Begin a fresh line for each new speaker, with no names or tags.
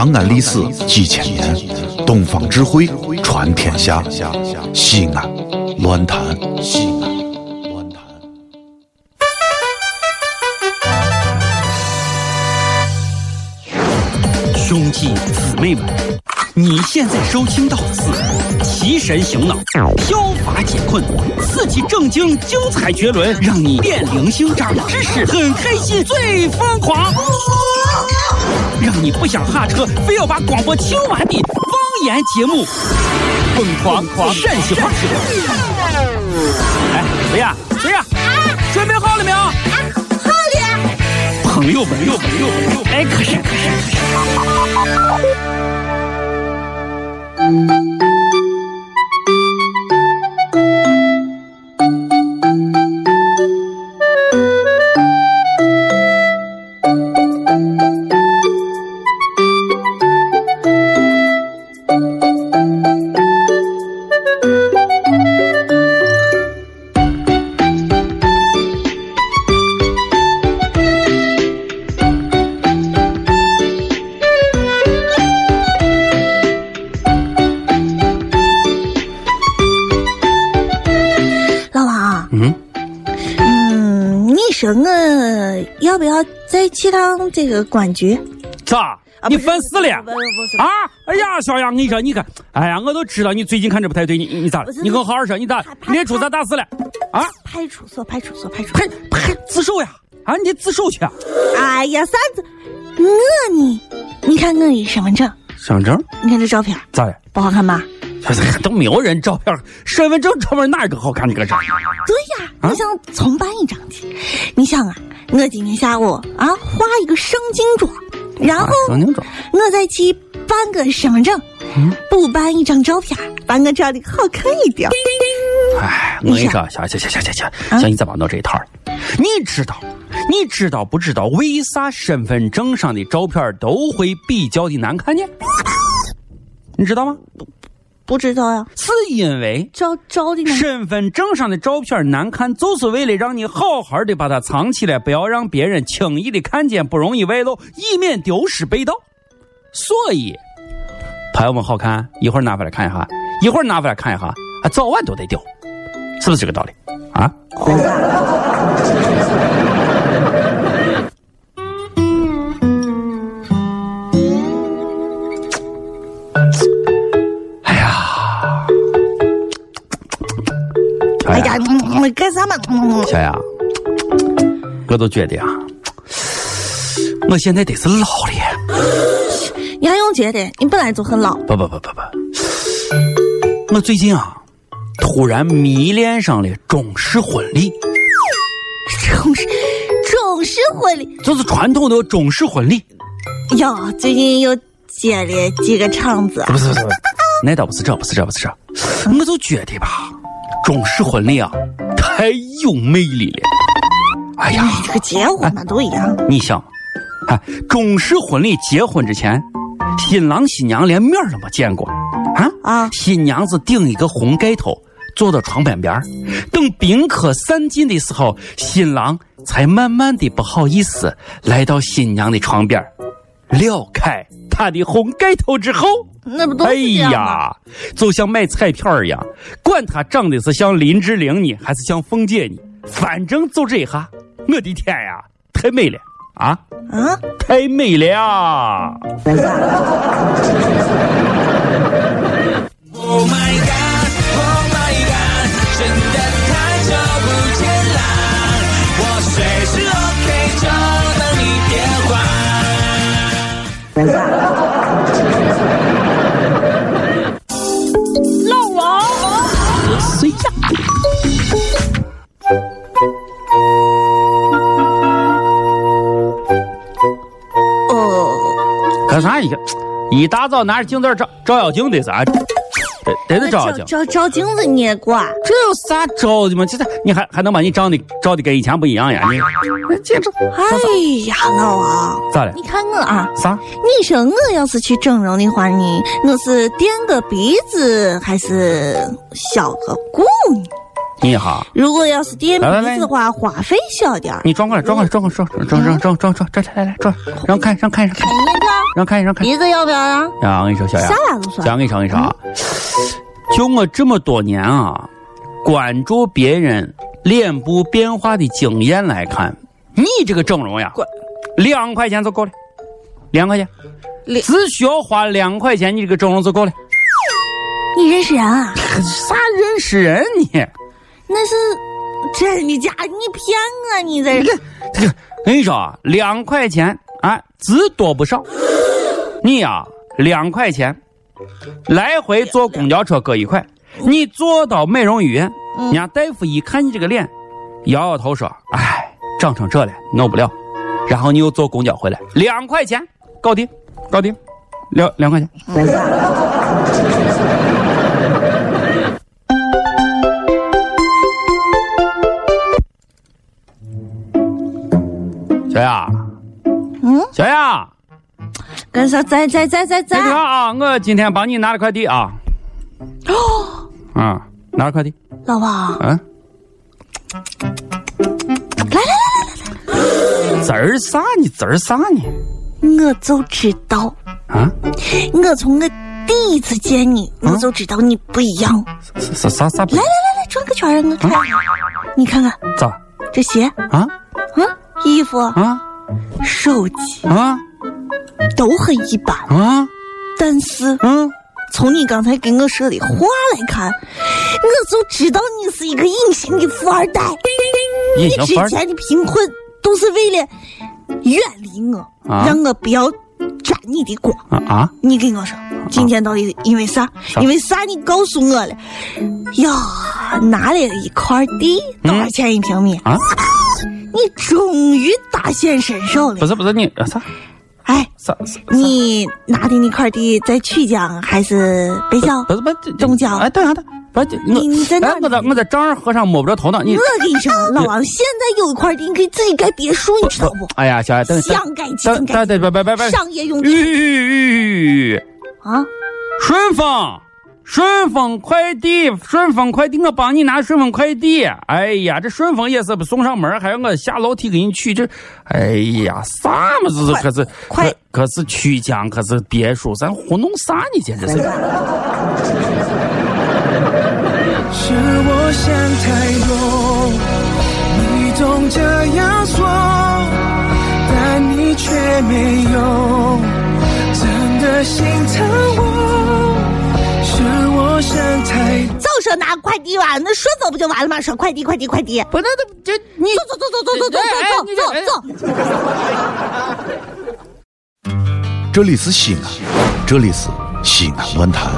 长安历史几千年，东方智慧传天下。西安，乱谈西安。乱谈。
兄弟姊妹们，你现在收听到的是提神醒脑、消乏解困、刺激正经、精彩绝伦，让你变零星、长知识、很开心、最疯狂，让你不想下车，非要把广播听完的方言节目，疯狂狂陕西话。哎，谁呀？谁呀？准备好了没有？
啊好了。
朋友们，朋友们，朋友，哎，可是，可是，可
说我要不要再去趟这个管局？
咋？你烦死了？啊！哎呀，小杨，你说，你看，哎呀，我都知道你最近看着不太对，你你咋了？你跟我好好说，你咋？练出咋打死了？啊！
派出所，派出所，派出
派派自首呀！啊，你自首去！
哎呀，啥子？我呢？你看我的身份证。
身份证？
你看这照片
咋了？
不好看吧？
都没有人照片，身份证照片哪个好看？你搁这？
对呀，我想重办一张去。你想啊，我今天下午啊化一个上镜妆，然后我再去办个身份证，补办一张照片，把我照的好看一点。
哎，我跟你说，行行行行行行，行，你再别弄这一套了。你知道，你知道不知道为啥身份证上的照片都会比较的难看呢？你知道吗？
不知道呀，
是因为
照照的
身份证上的照片难看，就是为了让你好好的把它藏起来，不要让别人轻易的看见，不容易外露，以免丢失被盗。所以，朋友们好看，一会儿拿回来看一下，一会儿拿回来看一下，啊，早晚都得丢，是不是这个道理？啊？
干啥嘛？
小杨，我都觉得啊，我现在得是老了。
你还用觉得？你本来就很老。
不不不不不，我最近啊，突然迷恋上了中式婚礼。
中式中式婚礼
就是传统的中式婚礼。
哟，最近又接了几个场子。
不是不是不是，那倒不是这，不是这，不是这。我就觉得吧，中式婚礼啊。太有魅力了！哎呀，
这个结婚嘛都一样。
你想，哎，中式婚礼结婚之前，新郎新娘连面都没见过，啊啊！新娘子顶一个红盖头，坐到床边边等宾客散尽的时候，新郎才慢慢的不好意思来到新娘的床边撩开他的红盖头之后。
那不都
哎呀，就像买彩票一样，管他长得是像林志玲呢，还是像凤姐呢，反正就这一下，我的天呀，太美了啊！啊，太美了！Oh 一 一大早拿着镜子照照妖镜的啥？得得照妖镜。
照照镜子你也管？
这有啥照的吗？这你还还能把你照的照的跟以前不一样呀？你简直！
哎呀，老王，
咋了？
你看我啊？
啥？
你说我要是去整容的话呢？我是垫个鼻子还是削个骨呢？
你好。
如果要是垫鼻子的话，花费小点
你转过来，转过来，转过来，转转转转转转，这来来来转，让看让看让。
看
让看一让看。
鼻子要不要呀？
呀，我跟你说，小杨，
啥玩意都算。
小杨，跟你说，跟你说啊，就我这么多年啊，关注别人脸部变化的经验来看，你这个整容呀，两块钱就够了，两块钱，只需要花两块钱，你这个整容就够了。
你认识人啊？
啥认识人你？
那是真的假？你骗我？你这个，
这个，跟你说啊，两块钱啊，字多不少。你呀，两块钱，来回坐公交车各一块。你坐到美容医院，人家大夫一看你这个脸，摇摇头说：“哎，长成这了，弄不了。”然后你又坐公交回来，两块钱搞定，搞定，两两块钱。
干啥？在在在在在。
你看啊，我今天帮你拿了快递啊。哦。啊，拿了快递。
老婆。
嗯。
来来来来来
来。字儿啥呢？字儿啥呢？
我就知道。
啊。
我从我第一次见你，我就知道你不一样。
啥啥啥？来
来来来，转个圈让我看。你看看。
咋？
这鞋。
啊。
啊。衣服
啊，
手机
啊，
都很一般
啊。
但是，
嗯，
从你刚才跟我说的话来看，我就知道你是一个隐形的富二代。你之前的贫困都是为了远离我，让我不要沾你的光。
啊！
你跟我说，今天到底因为啥？因为啥？你告诉我了。呀，拿了一块地，多少钱一平米？
啊？
你终于大显身手了！
不是不是你啥？
哎，
啥？
你拿的那块地在曲江还是北郊？
不是不是
东郊？
哎，等下等，不是
你你在哪？
我在我在丈二和尚摸不着头脑。你
我跟你说，老王现在有一块地，你可以自己盖别墅，你知道不？
哎呀，小爱，等
想盖就盖？
别别别别别！
商业用地。啊，
顺丰。顺丰快递，顺丰快递，我帮你拿顺丰快递。哎呀，这顺丰也是不送上门，还要我下楼梯给你取。这，哎呀，啥么子？可是
快，
可是曲江，可是别墅，咱糊弄啥呢？简直是。是我想太多，你总这样说，但你却没有真的心疼
拿快递吧，那顺走不就完了吗？说快递，快递，快递。
不，那那这你
走走走走走走走走走走。
这里是西安，这里是西安论坛。